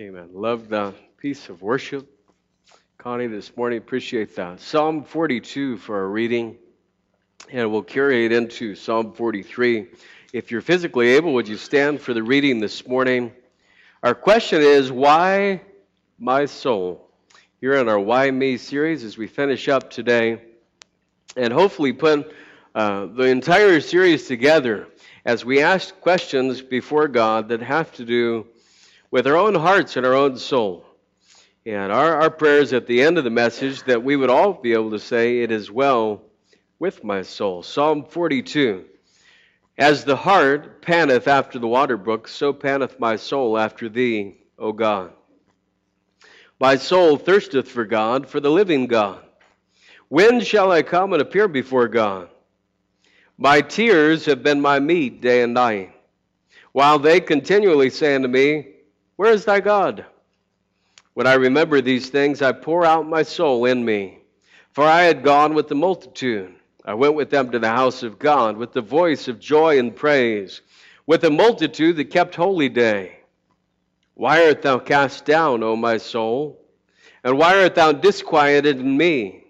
Amen. Love the piece of worship. Connie, this morning, appreciate that. Psalm 42 for our reading, and we'll carry it into Psalm 43. If you're physically able, would you stand for the reading this morning? Our question is, Why my soul? Here in our Why Me series, as we finish up today, and hopefully put uh, the entire series together as we ask questions before God that have to do with our own hearts and our own soul. And our, our prayers at the end of the message that we would all be able to say, It is well with my soul. Psalm 42. As the hart panteth after the water brook, so panteth my soul after thee, O God. My soul thirsteth for God, for the living God. When shall I come and appear before God? My tears have been my meat day and night, while they continually say unto me, where is thy God? When I remember these things, I pour out my soul in me. For I had gone with the multitude. I went with them to the house of God with the voice of joy and praise, with a multitude that kept holy day. Why art thou cast down, O my soul? And why art thou disquieted in me?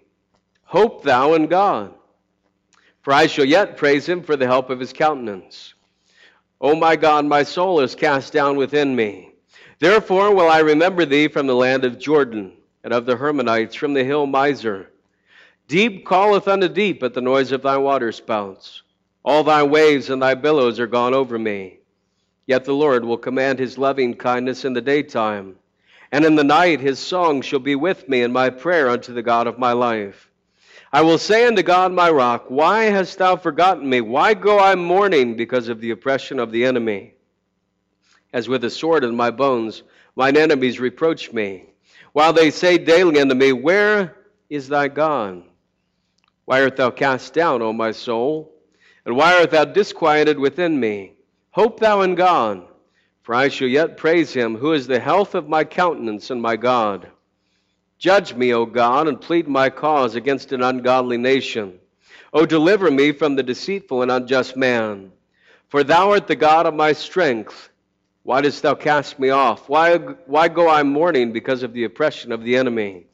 Hope thou in God. For I shall yet praise him for the help of his countenance. O my God, my soul is cast down within me. Therefore will I remember thee from the land of Jordan, and of the Hermonites from the hill Mizar. Deep calleth unto deep at the noise of thy waterspouts. All thy waves and thy billows are gone over me. Yet the Lord will command his loving kindness in the daytime, and in the night his song shall be with me in my prayer unto the God of my life. I will say unto God my rock, Why hast thou forgotten me? Why go I mourning because of the oppression of the enemy? As with a sword in my bones. Mine enemies reproach me, while they say daily unto me, Where is thy God? Why art thou cast down, O my soul? And why art thou disquieted within me? Hope thou in God, for I shall yet praise him, who is the health of my countenance and my God. Judge me, O God, and plead my cause against an ungodly nation. O deliver me from the deceitful and unjust man. For thou art the God of my strength. Why dost thou cast me off? Why, why go I mourning because of the oppression of the enemy?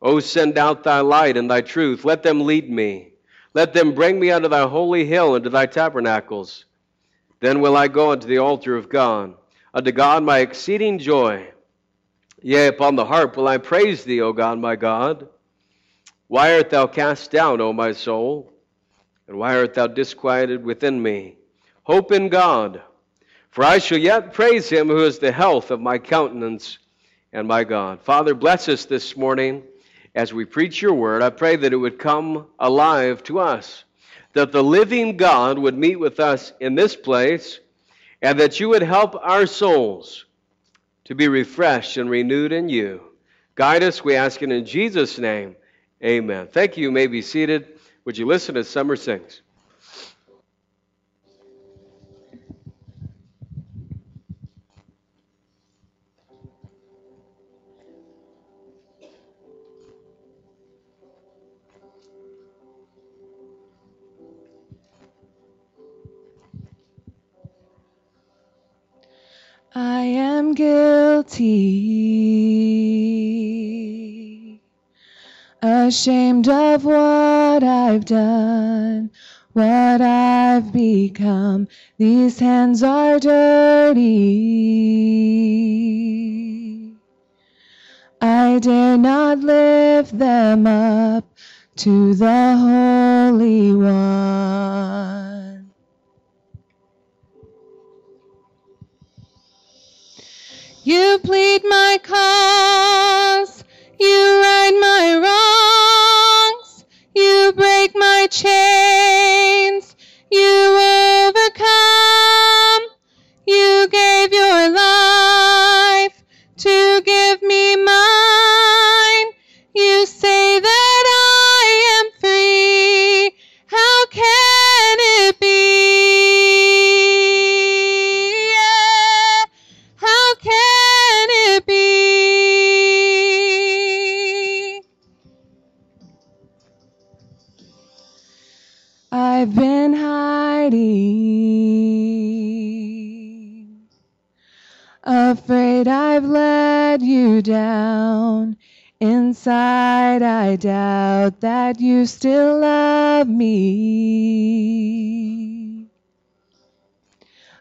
O send out thy light and thy truth. Let them lead me. Let them bring me unto thy holy hill and to thy tabernacles. Then will I go unto the altar of God, unto God my exceeding joy. Yea, upon the harp will I praise thee, O God my God. Why art thou cast down, O my soul? And why art thou disquieted within me? Hope in God for I shall yet praise him who is the health of my countenance and my God. Father, bless us this morning as we preach your word. I pray that it would come alive to us, that the living God would meet with us in this place, and that you would help our souls to be refreshed and renewed in you. Guide us, we ask it in Jesus' name. Amen. Thank you. You may be seated. Would you listen as Summer sings? I am guilty, ashamed of what I've done, what I've become. These hands are dirty. I dare not lift them up to the Holy One. You plead my cause, you right my wrongs, you break my chains, you I doubt that you still love me.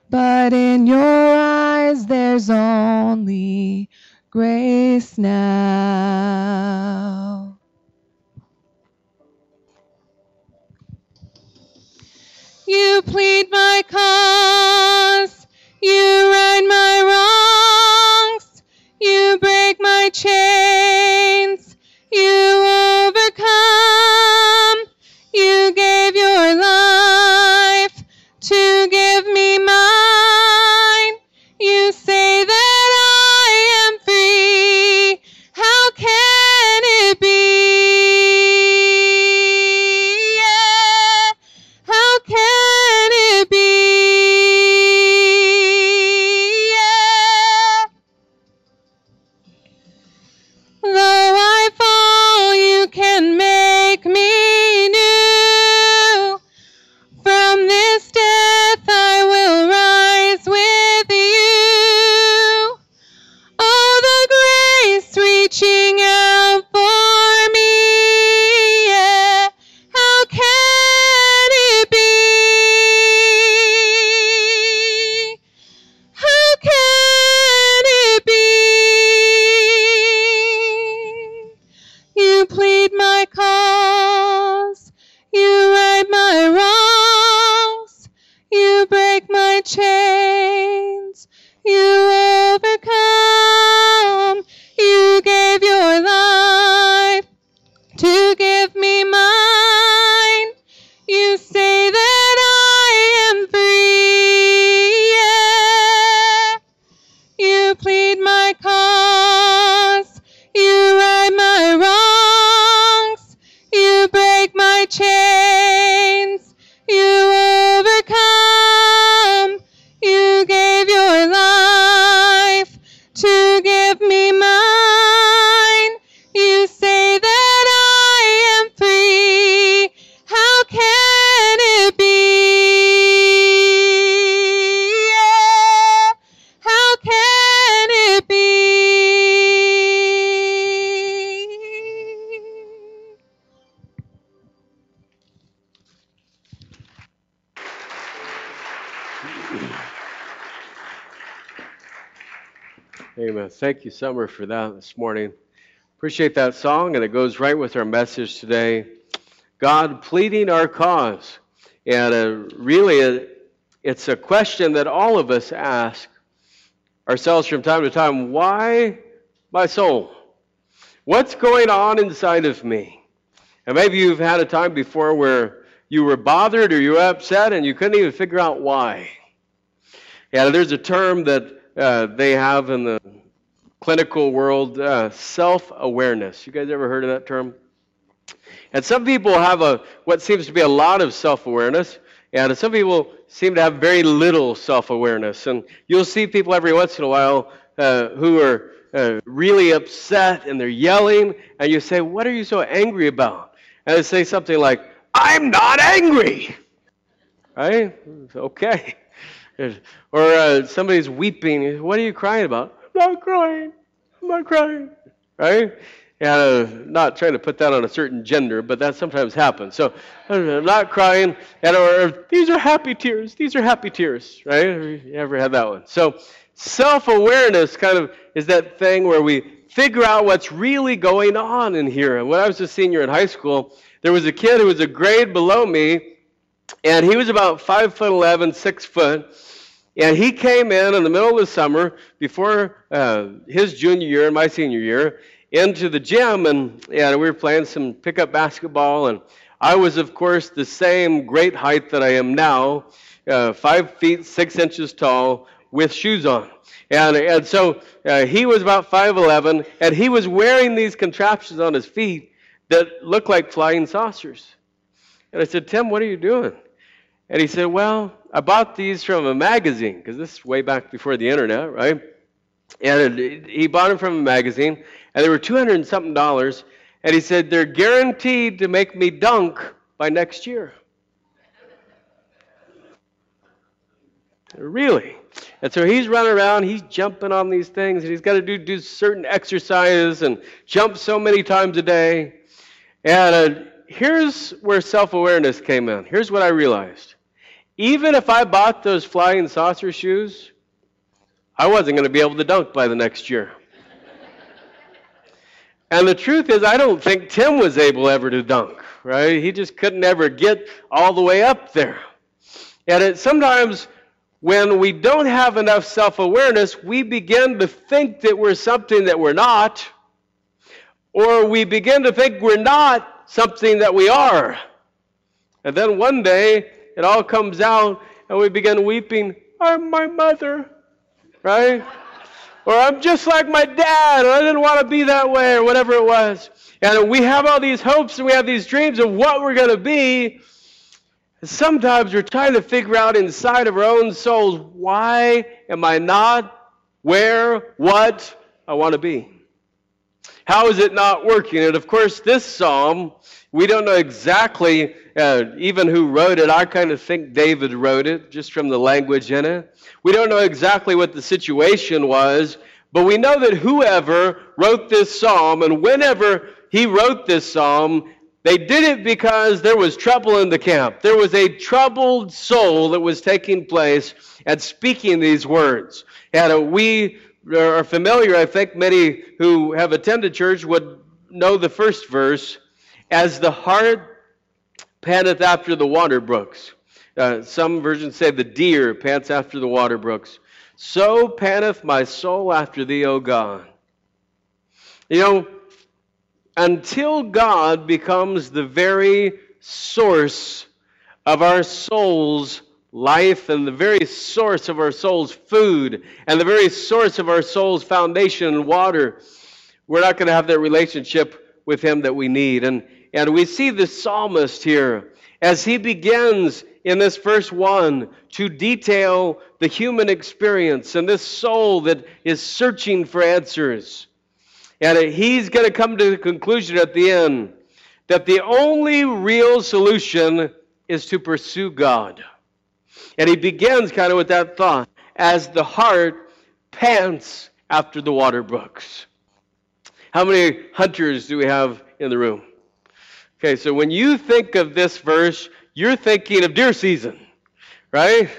But in your eyes, there's only grace now. You plead my cause, you right my Amen. Thank you, Summer, for that this morning. Appreciate that song, and it goes right with our message today. God pleading our cause. And uh, really, uh, it's a question that all of us ask ourselves from time to time why my soul? What's going on inside of me? And maybe you've had a time before where you were bothered or you were upset and you couldn't even figure out why. Yeah, there's a term that uh, they have in the clinical world uh, self awareness. You guys ever heard of that term? And some people have a what seems to be a lot of self-awareness, and some people seem to have very little self-awareness. And you'll see people every once in a while uh, who are uh, really upset and they're yelling, and you say, "What are you so angry about?" And they say something like, "I'm not angry." Right? Okay. Or uh, somebody's weeping. What are you crying about? I'm not crying. I'm not crying. Right? And uh, not trying to put that on a certain gender, but that sometimes happens. So I'm not crying, and or these are happy tears. These are happy tears, right? You ever had that one? So self-awareness kind of is that thing where we figure out what's really going on in here. And when I was a senior in high school, there was a kid who was a grade below me, and he was about five foot eleven, six foot. And he came in in the middle of the summer before uh, his junior year and my senior year into the gym, and, and we were playing some pickup basketball. And I was, of course, the same great height that I am now, uh, five feet six inches tall, with shoes on. And, and so uh, he was about 5'11, and he was wearing these contraptions on his feet that looked like flying saucers. And I said, Tim, what are you doing? And he said, Well, I bought these from a magazine, because this is way back before the internet, right? And he bought them from a magazine, and they were 200 and something dollars. And he said, They're guaranteed to make me dunk by next year. Really? And so he's running around, he's jumping on these things, and he's got to do, do certain exercises and jump so many times a day. And uh, here's where self awareness came in. Here's what I realized. Even if I bought those flying saucer shoes, I wasn't going to be able to dunk by the next year. and the truth is, I don't think Tim was able ever to dunk, right? He just couldn't ever get all the way up there. And it, sometimes when we don't have enough self awareness, we begin to think that we're something that we're not, or we begin to think we're not something that we are. And then one day, it all comes out, and we begin weeping, I'm my mother, right? Or I'm just like my dad, or I didn't want to be that way, or whatever it was. And we have all these hopes and we have these dreams of what we're going to be, Sometimes we're trying to figure out inside of our own souls why am I not where, what I want to be? How is it not working? And of course, this psalm, we don't know exactly uh, even who wrote it. I kind of think David wrote it just from the language in it. We don't know exactly what the situation was, but we know that whoever wrote this psalm and whenever he wrote this psalm, they did it because there was trouble in the camp. There was a troubled soul that was taking place at speaking these words. And we are familiar, I think many who have attended church would know the first verse as the hart panteth after the water brooks. Uh, some versions say the deer pants after the water brooks. So panteth my soul after thee, O God. You know, until God becomes the very source of our soul's life and the very source of our soul's food and the very source of our soul's foundation and water, we're not going to have that relationship with Him that we need. And, and we see the psalmist here as he begins in this verse 1 to detail the human experience and this soul that is searching for answers. And he's going to come to the conclusion at the end that the only real solution is to pursue God. And he begins kind of with that thought as the hart pants after the water brooks. How many hunters do we have in the room? Okay, so when you think of this verse, you're thinking of deer season, right?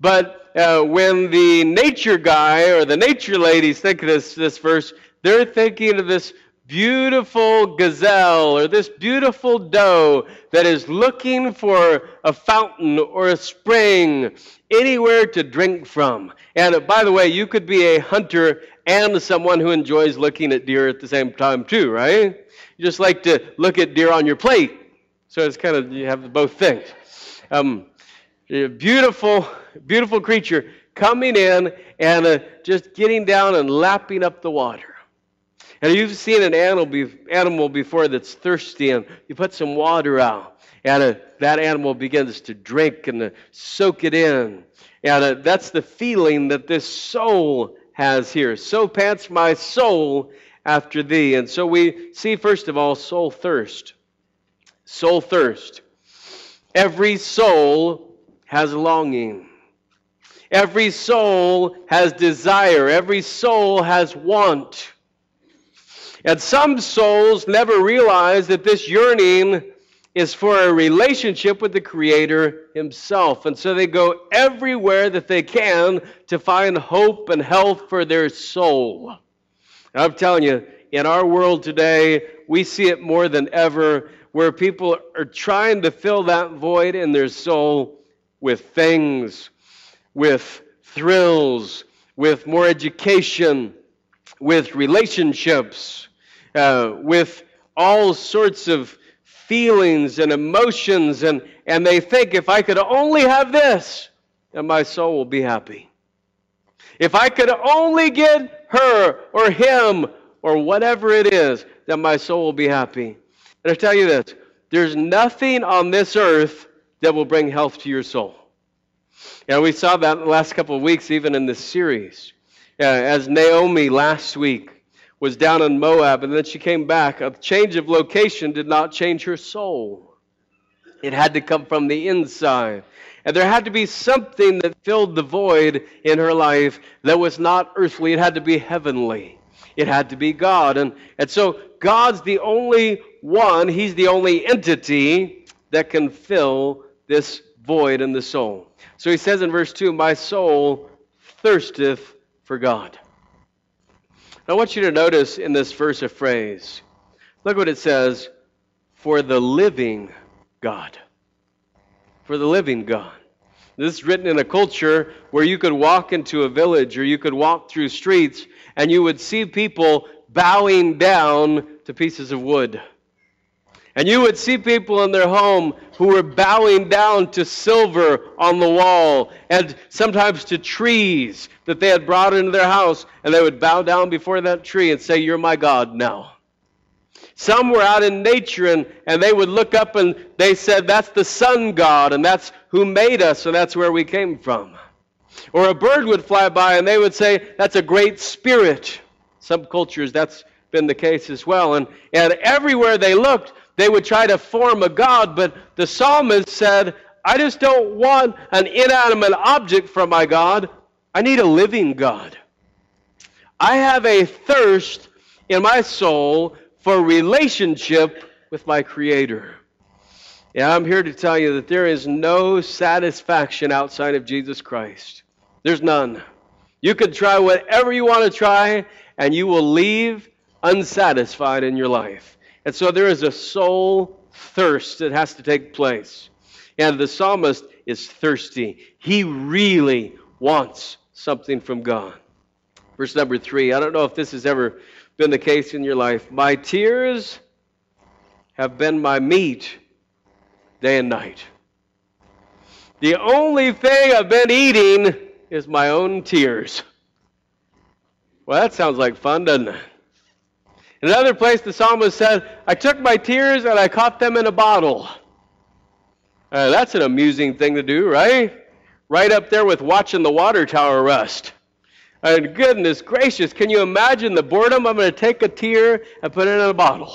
But uh, when the nature guy or the nature ladies think of this, this verse, they're thinking of this beautiful gazelle or this beautiful doe that is looking for a fountain or a spring, anywhere to drink from. And by the way, you could be a hunter and someone who enjoys looking at deer at the same time, too, right? You just like to look at deer on your plate. So it's kind of, you have both things. Um, beautiful, beautiful creature coming in and uh, just getting down and lapping up the water. And you've seen an animal before that's thirsty, and you put some water out, and uh, that animal begins to drink and to soak it in. And uh, that's the feeling that this soul has here. So pants my soul after thee. And so we see, first of all, soul thirst. Soul thirst. Every soul has longing. Every soul has desire. Every soul has want. And some souls never realize that this yearning is for a relationship with the Creator Himself. And so they go everywhere that they can to find hope and health for their soul. I'm telling you, in our world today, we see it more than ever where people are trying to fill that void in their soul with things, with thrills, with more education, with relationships uh, with all sorts of feelings and emotions, and, and they think if I could only have this, then my soul will be happy. If I could only get her or him or whatever it is, then my soul will be happy. And I tell you this there's nothing on this earth that will bring health to your soul. And we saw that in the last couple of weeks, even in this series. Uh, as Naomi last week was down in Moab and then she came back. A change of location did not change her soul. It had to come from the inside. And there had to be something that filled the void in her life that was not earthly. It had to be heavenly. It had to be God. And, and so God's the only one, He's the only entity that can fill this void in the soul. So he says in verse 2 My soul thirsteth for God. I want you to notice in this verse a phrase. Look what it says for the living God. For the living God. This is written in a culture where you could walk into a village or you could walk through streets and you would see people bowing down to pieces of wood. And you would see people in their home who were bowing down to silver on the wall and sometimes to trees that they had brought into their house. And they would bow down before that tree and say, You're my God now. Some were out in nature and, and they would look up and they said, That's the sun god and that's who made us and that's where we came from. Or a bird would fly by and they would say, That's a great spirit. Some cultures that's been the case as well. And, and everywhere they looked, they would try to form a God, but the psalmist said, I just don't want an inanimate object from my God. I need a living God. I have a thirst in my soul for relationship with my Creator. And I'm here to tell you that there is no satisfaction outside of Jesus Christ. There's none. You can try whatever you want to try, and you will leave unsatisfied in your life. And so there is a soul thirst that has to take place. And the psalmist is thirsty. He really wants something from God. Verse number three. I don't know if this has ever been the case in your life. My tears have been my meat day and night. The only thing I've been eating is my own tears. Well, that sounds like fun, doesn't it? In another place, the psalmist said, I took my tears and I caught them in a bottle. Uh, that's an amusing thing to do, right? Right up there with watching the water tower rust. And goodness gracious, can you imagine the boredom? I'm going to take a tear and put it in a bottle.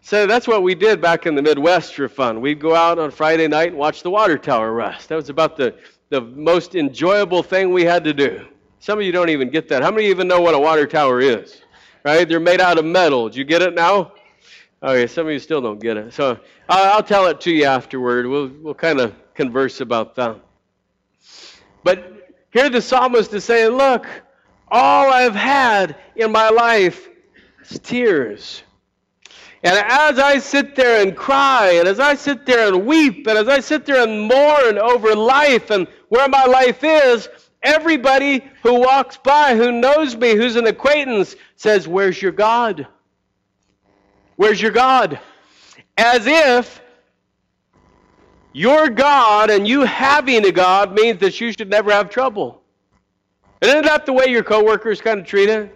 So that's what we did back in the Midwest for fun. We'd go out on Friday night and watch the water tower rust. That was about the, the most enjoyable thing we had to do. Some of you don't even get that. How many even know what a water tower is? Right? They're made out of metal. Do you get it now? Okay, some of you still don't get it. So I'll tell it to you afterward. We'll, we'll kind of converse about that. But here the psalmist is saying, Look, all I've had in my life is tears. And as I sit there and cry, and as I sit there and weep, and as I sit there and mourn over life and where my life is, Everybody who walks by, who knows me, who's an acquaintance, says, Where's your God? Where's your God? As if your God and you having a God means that you should never have trouble. Isn't that the way your coworkers kind of treat it?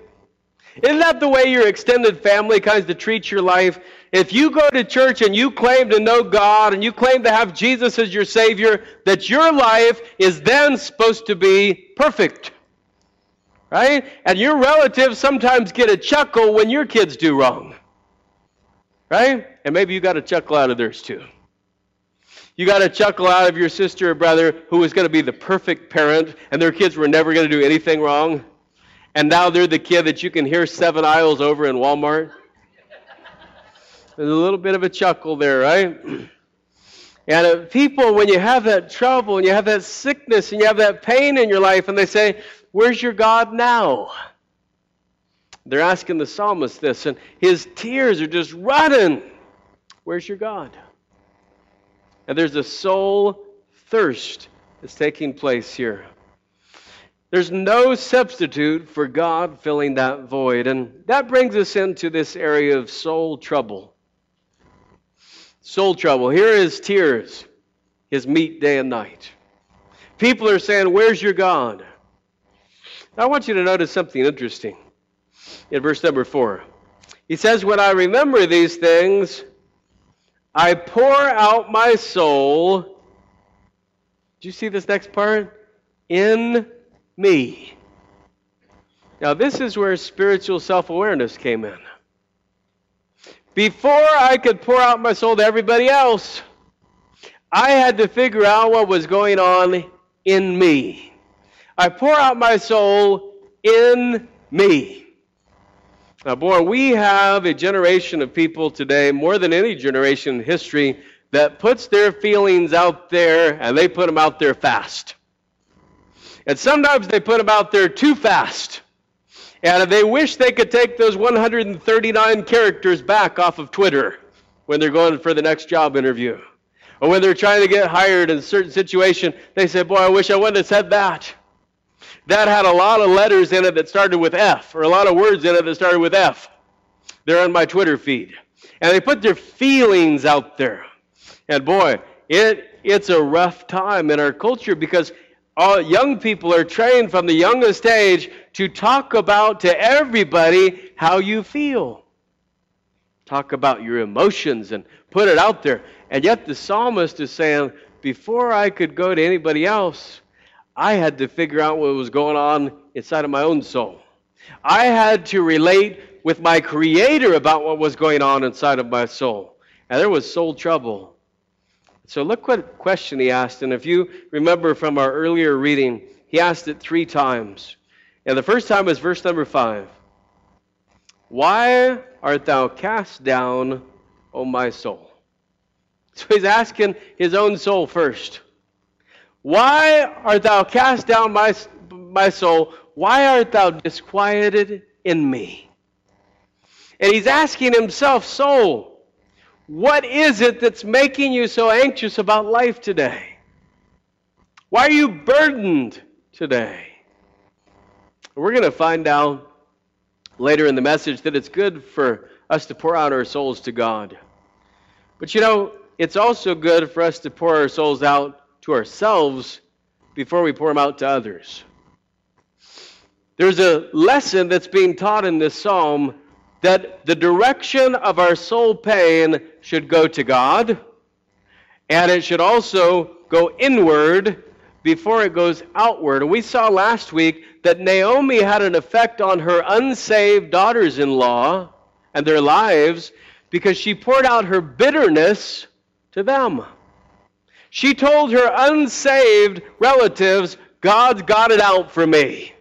Isn't that the way your extended family kinds of treats your life? If you go to church and you claim to know God and you claim to have Jesus as your Savior, that your life is then supposed to be perfect. Right? And your relatives sometimes get a chuckle when your kids do wrong. Right? And maybe you got a chuckle out of theirs too. You got a chuckle out of your sister or brother who was going to be the perfect parent and their kids were never going to do anything wrong and now they're the kid that you can hear seven aisles over in Walmart. There's a little bit of a chuckle there, right? And uh, people, when you have that trouble and you have that sickness and you have that pain in your life, and they say, Where's your God now? They're asking the psalmist this, and his tears are just running. Where's your God? And there's a soul thirst that's taking place here. There's no substitute for God filling that void. And that brings us into this area of soul trouble. Soul trouble. Here is tears, his meat day and night. People are saying, Where's your God? I want you to notice something interesting in verse number four. He says, When I remember these things, I pour out my soul. Do you see this next part? In me. Now, this is where spiritual self awareness came in. before I could pour out my soul to everybody else, I had to figure out what was going on in me. I pour out my soul in me. Now, boy, we have a generation of people today, more than any generation in history, that puts their feelings out there and they put them out there fast. And sometimes they put them out there too fast. And they wish they could take those 139 characters back off of Twitter when they're going for the next job interview. Or when they're trying to get hired in a certain situation, they say, Boy, I wish I wouldn't have said that that had a lot of letters in it that started with F, or a lot of words in it that started with F. They're on my Twitter feed. And they put their feelings out there. And boy, it, it's a rough time in our culture because all young people are trained from the youngest age to talk about to everybody how you feel. Talk about your emotions and put it out there. And yet the psalmist is saying, before I could go to anybody else, I had to figure out what was going on inside of my own soul. I had to relate with my Creator about what was going on inside of my soul. And there was soul trouble. So look what question he asked. And if you remember from our earlier reading, he asked it three times. And the first time was verse number five Why art thou cast down, O my soul? So he's asking his own soul first. Why art thou cast down, my, my soul? Why art thou disquieted in me? And he's asking himself, soul, what is it that's making you so anxious about life today? Why are you burdened today? We're going to find out later in the message that it's good for us to pour out our souls to God. But you know, it's also good for us to pour our souls out to ourselves before we pour them out to others. There's a lesson that's being taught in this psalm that the direction of our soul pain should go to God, and it should also go inward before it goes outward. And we saw last week that Naomi had an effect on her unsaved daughters in law and their lives because she poured out her bitterness to them. She told her unsaved relatives, God's got it out for me.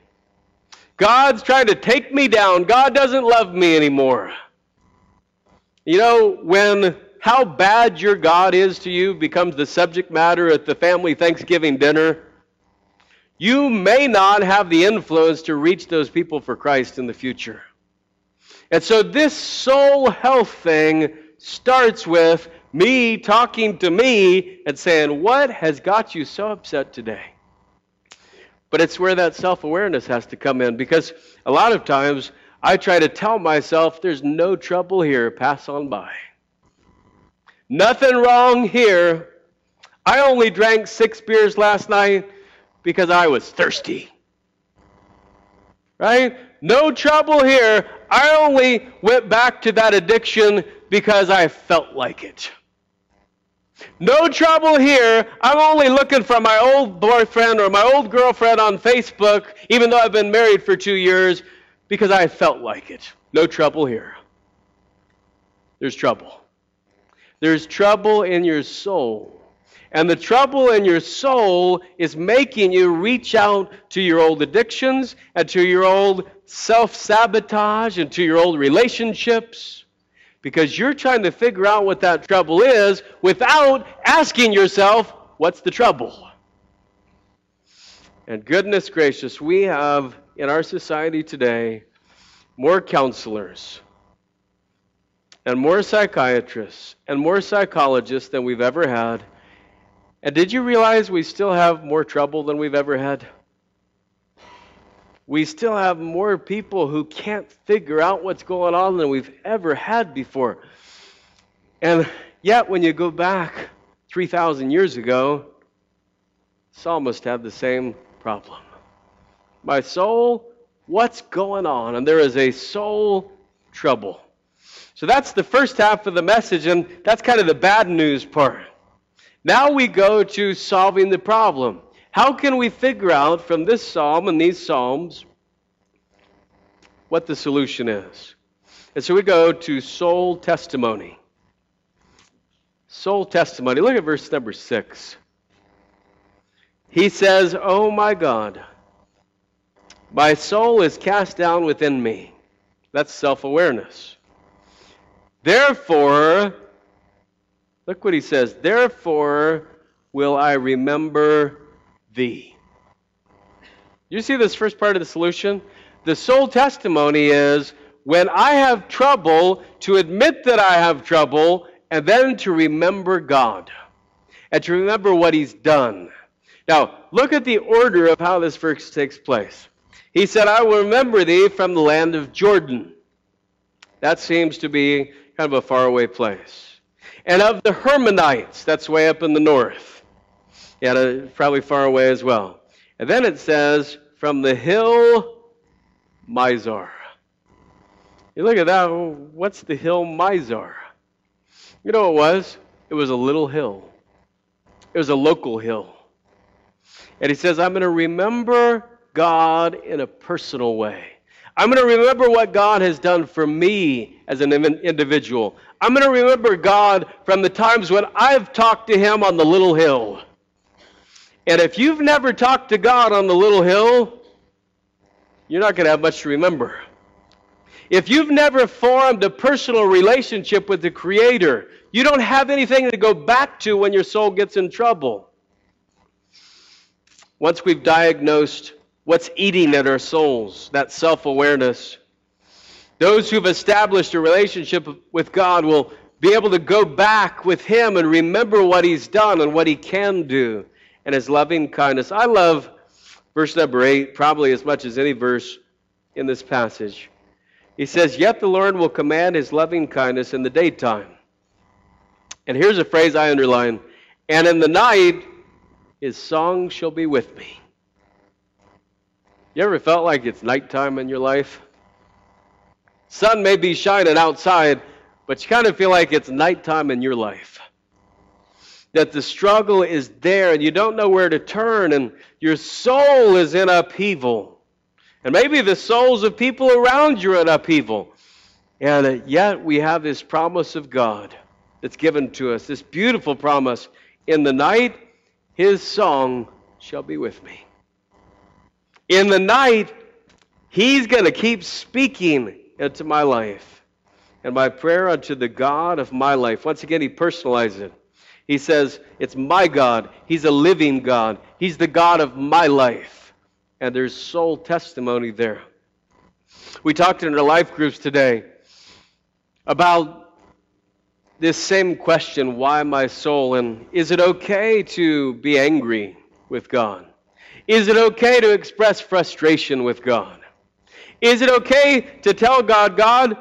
God's trying to take me down. God doesn't love me anymore. You know, when how bad your God is to you becomes the subject matter at the family Thanksgiving dinner, you may not have the influence to reach those people for Christ in the future. And so this soul health thing starts with me talking to me and saying, What has got you so upset today? But it's where that self awareness has to come in because a lot of times I try to tell myself, There's no trouble here, pass on by. Nothing wrong here. I only drank six beers last night because I was thirsty. Right? No trouble here. I only went back to that addiction because I felt like it. No trouble here. I'm only looking for my old boyfriend or my old girlfriend on Facebook, even though I've been married for two years, because I felt like it. No trouble here. There's trouble. There's trouble in your soul. And the trouble in your soul is making you reach out to your old addictions and to your old self sabotage and to your old relationships because you're trying to figure out what that trouble is without asking yourself, what's the trouble? And goodness gracious, we have in our society today more counselors and more psychiatrists and more psychologists than we've ever had. And did you realize we still have more trouble than we've ever had? We still have more people who can't figure out what's going on than we've ever had before. And yet, when you go back 3,000 years ago, psalmist had the same problem. My soul, what's going on? And there is a soul trouble. So that's the first half of the message, and that's kind of the bad news part. Now we go to solving the problem. How can we figure out from this psalm and these psalms what the solution is? And so we go to soul testimony. Soul testimony. Look at verse number six. He says, Oh my God, my soul is cast down within me. That's self awareness. Therefore, look what he says, therefore will I remember thee. You see this first part of the solution? The soul testimony is when I have trouble, to admit that I have trouble, and then to remember God and to remember what He's done. Now, look at the order of how this verse takes place. He said, I will remember thee from the land of Jordan. That seems to be kind of a faraway place. And of the Hermonites, that's way up in the north. Yeah, probably far away as well. And then it says, from the hill Mizar. You look at that, what's the hill Mizar? You know what it was? It was a little hill. It was a local hill. And he says, I'm going to remember God in a personal way. I'm going to remember what God has done for me as an individual. I'm going to remember God from the times when I've talked to Him on the little hill. And if you've never talked to God on the little hill, you're not going to have much to remember. If you've never formed a personal relationship with the Creator, you don't have anything to go back to when your soul gets in trouble. Once we've diagnosed what's eating at our souls, that self awareness, those who've established a relationship with God will be able to go back with Him and remember what He's done and what He can do and His loving kindness. I love verse number 8 probably as much as any verse in this passage. He says, Yet the Lord will command his loving kindness in the daytime. And here's a phrase I underline and in the night his song shall be with me. You ever felt like it's nighttime in your life? Sun may be shining outside, but you kind of feel like it's nighttime in your life. That the struggle is there and you don't know where to turn, and your soul is in upheaval. And maybe the souls of people around you are in upheaval. And yet we have this promise of God that's given to us, this beautiful promise. In the night, his song shall be with me. In the night, he's going to keep speaking into my life. And my prayer unto the God of my life, once again, he personalizes it. He says, It's my God. He's a living God. He's the God of my life and there's soul testimony there. We talked in our life groups today about this same question why my soul? And is it okay to be angry with God? Is it okay to express frustration with God? Is it okay to tell God, God,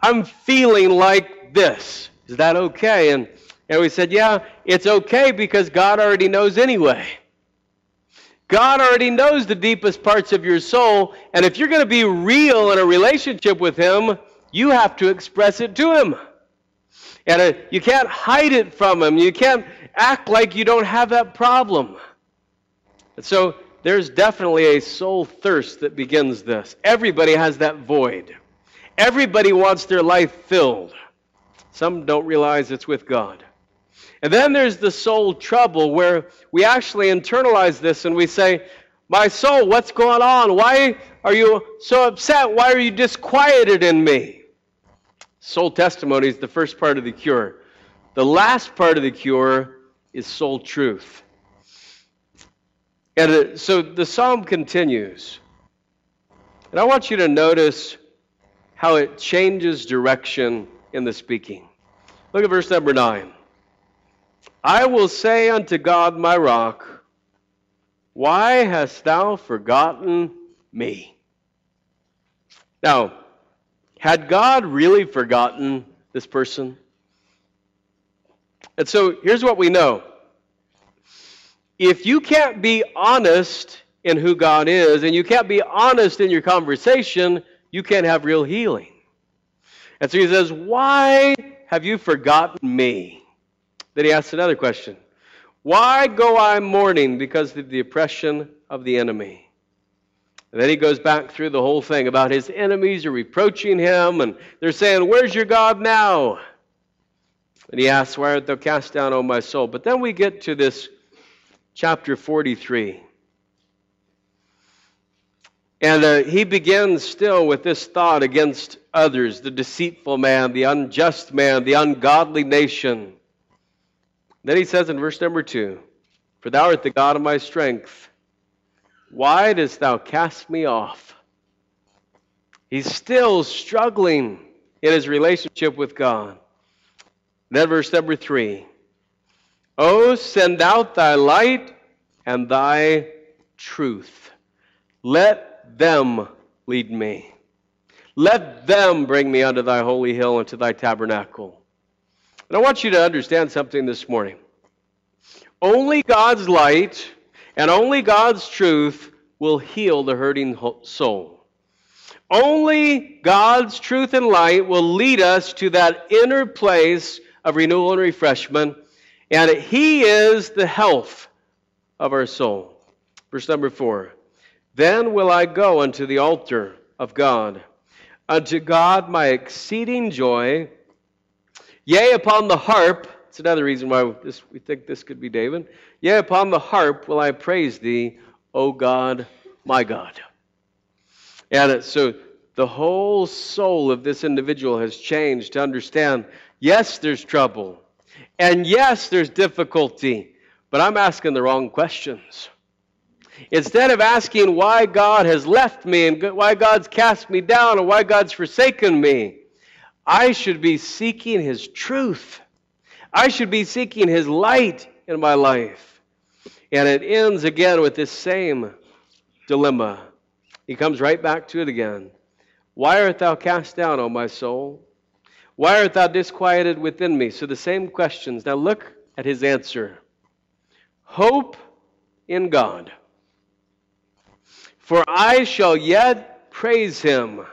I'm feeling like this? Is that okay? And, and we said, yeah, it's okay because God already knows anyway. God already knows the deepest parts of your soul, and if you're going to be real in a relationship with Him, you have to express it to Him. And uh, you can't hide it from Him. You can't act like you don't have that problem. And so there's definitely a soul thirst that begins this. Everybody has that void. Everybody wants their life filled. Some don't realize it's with God. And then there's the soul trouble where we actually internalize this and we say, My soul, what's going on? Why are you so upset? Why are you disquieted in me? Soul testimony is the first part of the cure. The last part of the cure is soul truth. And uh, so the psalm continues. And I want you to notice how it changes direction in the speaking. Look at verse number 9. I will say unto God my rock, Why hast thou forgotten me? Now, had God really forgotten this person? And so here's what we know. If you can't be honest in who God is, and you can't be honest in your conversation, you can't have real healing. And so he says, Why have you forgotten me? Then he asks another question Why go I mourning because of the oppression of the enemy? And then he goes back through the whole thing about his enemies are reproaching him, and they're saying, Where's your God now? And he asks, Why art thou cast down, O my soul? But then we get to this chapter 43. And uh, he begins still with this thought against others the deceitful man, the unjust man, the ungodly nation. Then he says in verse number 2 For thou art the God of my strength. Why dost thou cast me off? He's still struggling in his relationship with God. Then, verse number three Oh, send out thy light and thy truth. Let them lead me. Let them bring me unto thy holy hill and to thy tabernacle. And I want you to understand something this morning. Only God's light and only God's truth will heal the hurting soul. Only God's truth and light will lead us to that inner place of renewal and refreshment, and He is the health of our soul. Verse number four Then will I go unto the altar of God, unto God my exceeding joy. Yea, upon the harp, it's another reason why this, we think this could be David. Yea, upon the harp will I praise thee, O God, my God. And so the whole soul of this individual has changed to understand yes, there's trouble. And yes, there's difficulty. But I'm asking the wrong questions. Instead of asking why God has left me and why God's cast me down and why God's forsaken me, I should be seeking His truth. I should be seeking His light in my life. And it ends again with this same dilemma. He comes right back to it again. Why art thou cast down, O my soul? Why art thou disquieted within me? So the same questions. Now look at his answer Hope in God. For I shall yet praise him,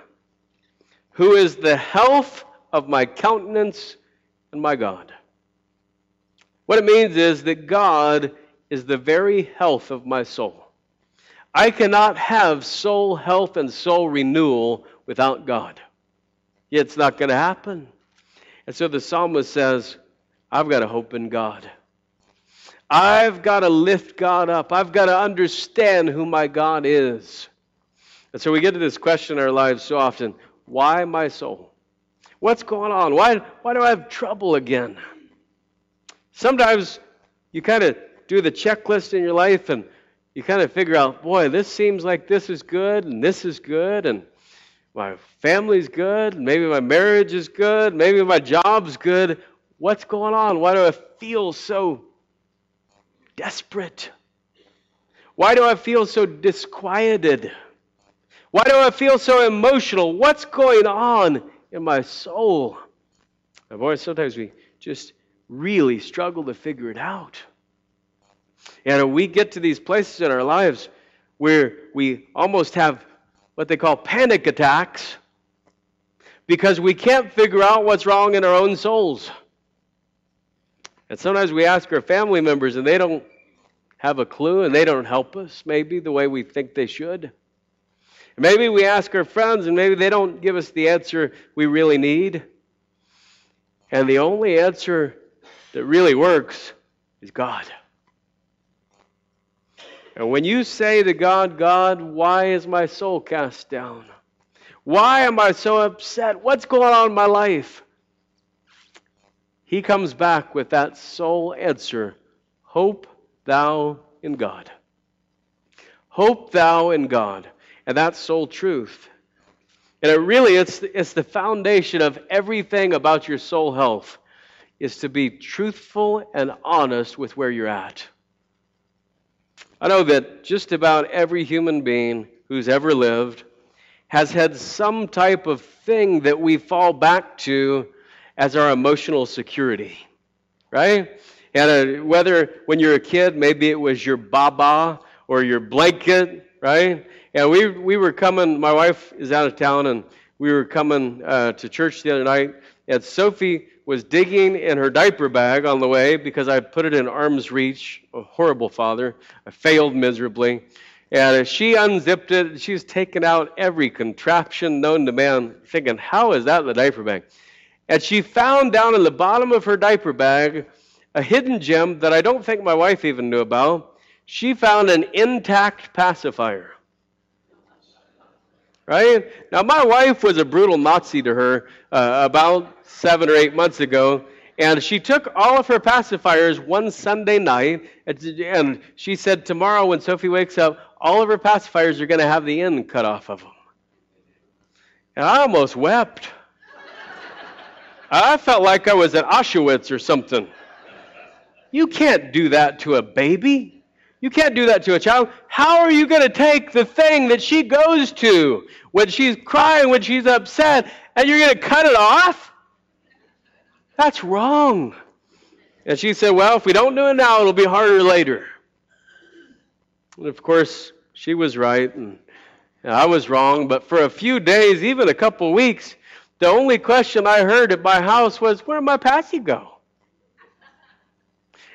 who is the health of my countenance and my God. What it means is that God is the very health of my soul. I cannot have soul health and soul renewal without God. It's not going to happen. And so the psalmist says, I've got to hope in God. I've got to lift God up. I've got to understand who my God is. And so we get to this question in our lives so often why my soul? What's going on? Why, why do I have trouble again? Sometimes you kind of do the checklist in your life and you kind of figure out, boy, this seems like this is good and this is good and my family's good, maybe my marriage is good, maybe my job's good. What's going on? Why do I feel so desperate? Why do I feel so disquieted? Why do I feel so emotional? What's going on in my soul? And boy, sometimes we just really struggle to figure it out. And we get to these places in our lives where we almost have what they call panic attacks because we can't figure out what's wrong in our own souls. And sometimes we ask our family members and they don't have a clue and they don't help us maybe the way we think they should. Maybe we ask our friends and maybe they don't give us the answer we really need. And the only answer that really works is God. And when you say to God, God, why is my soul cast down? Why am I so upset? What's going on in my life? He comes back with that sole answer Hope thou in God. Hope thou in God. And that's soul truth. And it really, it's, it's the foundation of everything about your soul health, is to be truthful and honest with where you're at. I know that just about every human being who's ever lived has had some type of thing that we fall back to as our emotional security, right? And uh, whether when you're a kid, maybe it was your baba or your blanket, right? And we, we were coming, my wife is out of town, and we were coming uh, to church the other night, and Sophie was digging in her diaper bag on the way because I put it in arm's reach. A horrible father. I failed miserably. And she unzipped it. She's taken out every contraption known to man, thinking, how is that in the diaper bag? And she found down in the bottom of her diaper bag a hidden gem that I don't think my wife even knew about. She found an intact pacifier. Right? Now, my wife was a brutal Nazi to her uh, about seven or eight months ago, and she took all of her pacifiers one Sunday night, and she said, Tomorrow, when Sophie wakes up, all of her pacifiers are going to have the end cut off of them. And I almost wept. I felt like I was at Auschwitz or something. You can't do that to a baby. You can't do that to a child. How are you going to take the thing that she goes to when she's crying, when she's upset, and you're going to cut it off? That's wrong. And she said, Well, if we don't do it now, it'll be harder later. And of course, she was right, and I was wrong. But for a few days, even a couple weeks, the only question I heard at my house was, Where did my passy go?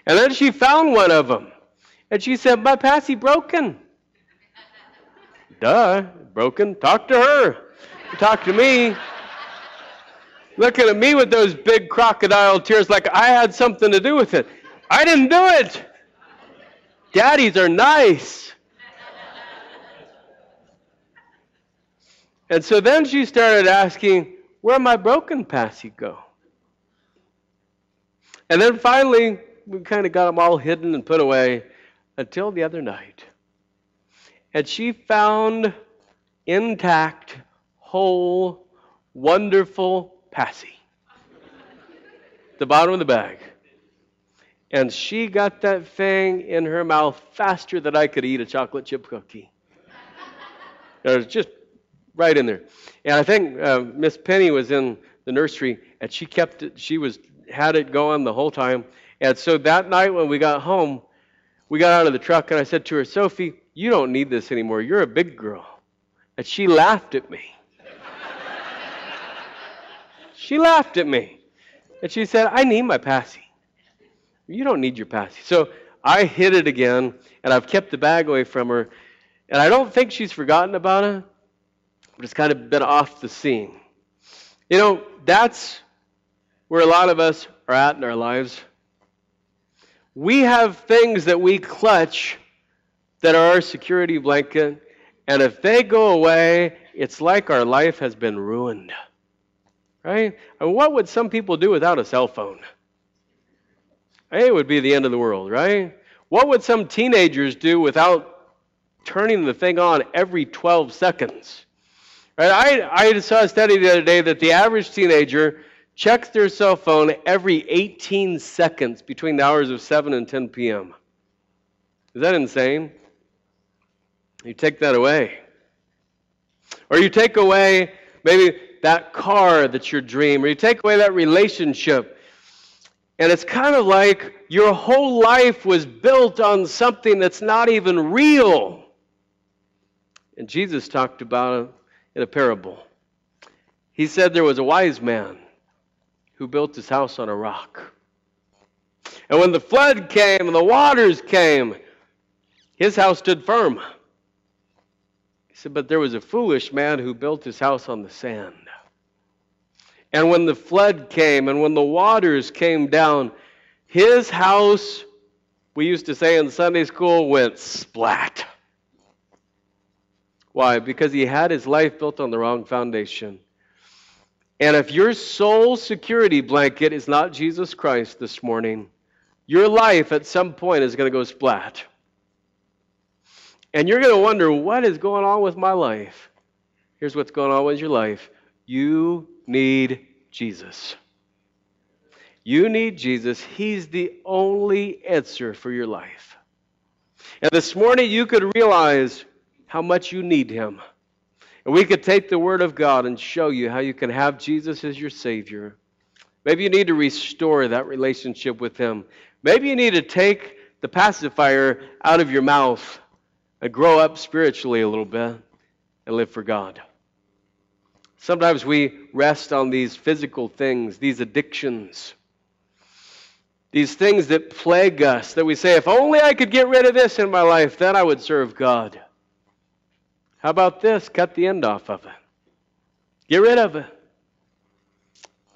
And then she found one of them. And she said, My passy broken. Duh, broken. Talk to her. Talk to me. Looking at me with those big crocodile tears like I had something to do with it. I didn't do it. Daddies are nice. And so then she started asking, Where my broken passy go? And then finally, we kind of got them all hidden and put away until the other night. And she found intact, whole, wonderful passy. the bottom of the bag. And she got that thing in her mouth faster than I could eat a chocolate chip cookie. it was just right in there. And I think uh, Miss Penny was in the nursery, and she kept it. She was had it going the whole time. And so that night when we got home, we got out of the truck, and I said to her, Sophie, you don't need this anymore. You're a big girl. And she laughed at me. she laughed at me. And she said, I need my passy. You don't need your passy. So I hid it again, and I've kept the bag away from her. And I don't think she's forgotten about it, but it's kind of been off the scene. You know, that's where a lot of us are at in our lives. We have things that we clutch that are our security blanket, and if they go away, it's like our life has been ruined. Right? And what would some people do without a cell phone? It would be the end of the world, right? What would some teenagers do without turning the thing on every 12 seconds? Right? I, I saw a study the other day that the average teenager checks their cell phone every 18 seconds between the hours of 7 and 10 p.m. Is that insane? You take that away. Or you take away maybe that car that's your dream, or you take away that relationship. And it's kind of like your whole life was built on something that's not even real. And Jesus talked about it in a parable. He said there was a wise man who built his house on a rock. And when the flood came and the waters came, his house stood firm. He said, But there was a foolish man who built his house on the sand. And when the flood came and when the waters came down, his house, we used to say in Sunday school, went splat. Why? Because he had his life built on the wrong foundation. And if your sole security blanket is not Jesus Christ this morning, your life at some point is going to go splat. And you're going to wonder, what is going on with my life? Here's what's going on with your life you need Jesus. You need Jesus. He's the only answer for your life. And this morning, you could realize how much you need Him. And we could take the Word of God and show you how you can have Jesus as your Savior. Maybe you need to restore that relationship with Him. Maybe you need to take the pacifier out of your mouth and grow up spiritually a little bit and live for God. Sometimes we rest on these physical things, these addictions, these things that plague us, that we say, if only I could get rid of this in my life, then I would serve God. How about this? Cut the end off of it. Get rid of it.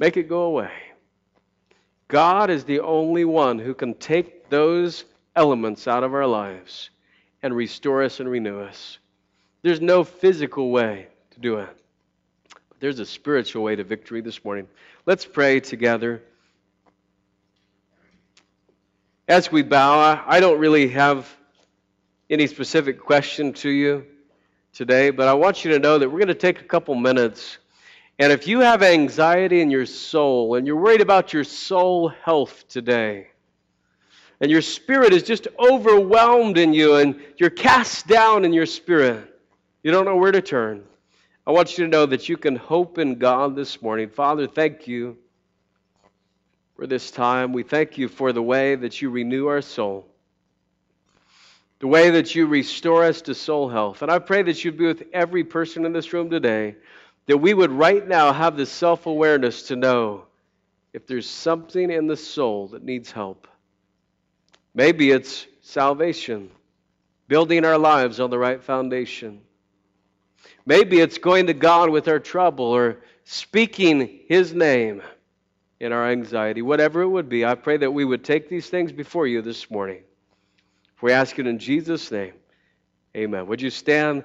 Make it go away. God is the only one who can take those elements out of our lives and restore us and renew us. There's no physical way to do it, but there's a spiritual way to victory this morning. Let's pray together. As we bow, I don't really have any specific question to you today, but I want you to know that we're going to take a couple minutes. And if you have anxiety in your soul and you're worried about your soul health today, and your spirit is just overwhelmed in you and you're cast down in your spirit, you don't know where to turn. I want you to know that you can hope in God this morning. Father, thank you for this time. We thank you for the way that you renew our soul, the way that you restore us to soul health. And I pray that you'd be with every person in this room today, that we would right now have the self awareness to know if there's something in the soul that needs help. Maybe it's salvation, building our lives on the right foundation. Maybe it's going to God with our trouble or speaking His name in our anxiety. Whatever it would be, I pray that we would take these things before you this morning. We ask it in Jesus' name. Amen. Would you stand?